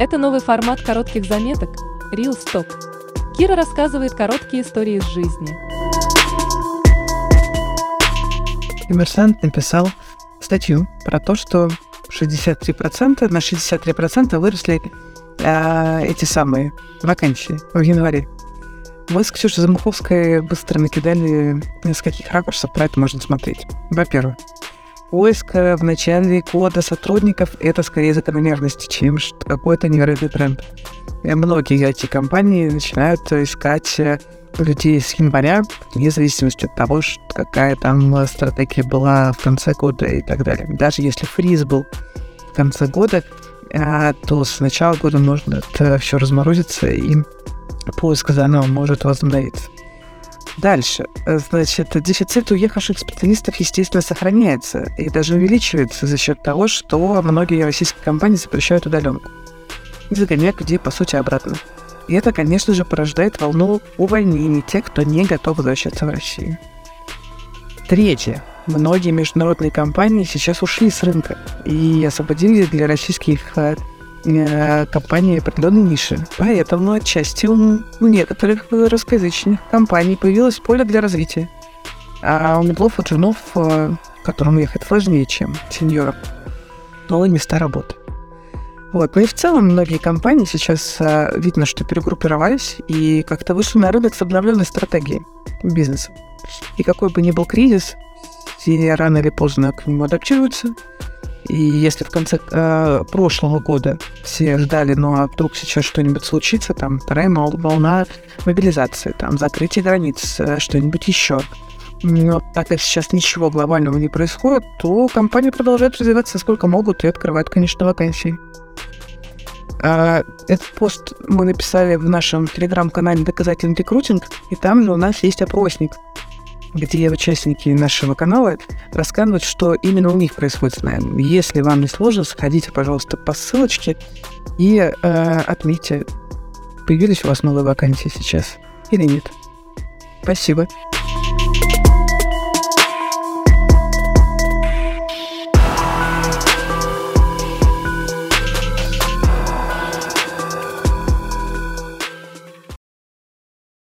Это новый формат коротких заметок Real Stop. Кира рассказывает короткие истории из жизни. Коммерсант написал статью про то, что 63% на 63% выросли э, эти самые вакансии в январе. Мы с Ксюшей Замуховской быстро накидали, с каких ракурсов про это можно смотреть. Во-первых, поиск в начале года сотрудников — это скорее закономерность, чем какой-то невероятный тренд. И многие IT-компании начинают искать э, людей с января, вне зависимости от того, какая там стратегия была в конце года и так далее. Даже если фриз был в конце года, э, то с начала года это все разморозиться и поиск заново может возобновиться. Дальше. Значит, дефицит уехавших специалистов, естественно, сохраняется и даже увеличивается за счет того, что многие российские компании запрещают удаленку и загоняют людей, по сути, обратно. И это, конечно же, порождает волну увольнений тех, кто не готов возвращаться в Россию. Третье. Многие международные компании сейчас ушли с рынка и освободили для российских э, Э, компании определенной ниши. Поэтому отчасти у некоторых русскоязычных компаний появилось поле для развития. А у медлов и джунов, э, которым ехать сложнее, чем сеньорам, новые места работы. Вот. Ну и в целом многие компании сейчас а, видно, что перегруппировались и как-то вышли на рынок с обновленной стратегией бизнеса. И какой бы ни был кризис, все рано или поздно к нему адаптируются, и если в конце э, прошлого года все ждали, ну а вдруг сейчас что-нибудь случится, там вторая волна мобилизации, там закрытие границ, э, что-нибудь еще. Но так как сейчас ничего глобального не происходит, то компании продолжают развиваться сколько могут и открывают, конечно, вакансии. А, этот пост мы написали в нашем телеграм-канале «Доказательный рекрутинг», и там у нас есть опросник – где участники нашего канала рассказывают, что именно у них происходит с нами. Если вам не сложно, сходите, пожалуйста, по ссылочке и э, отметьте, появились у вас новые вакансии сейчас или нет. Спасибо.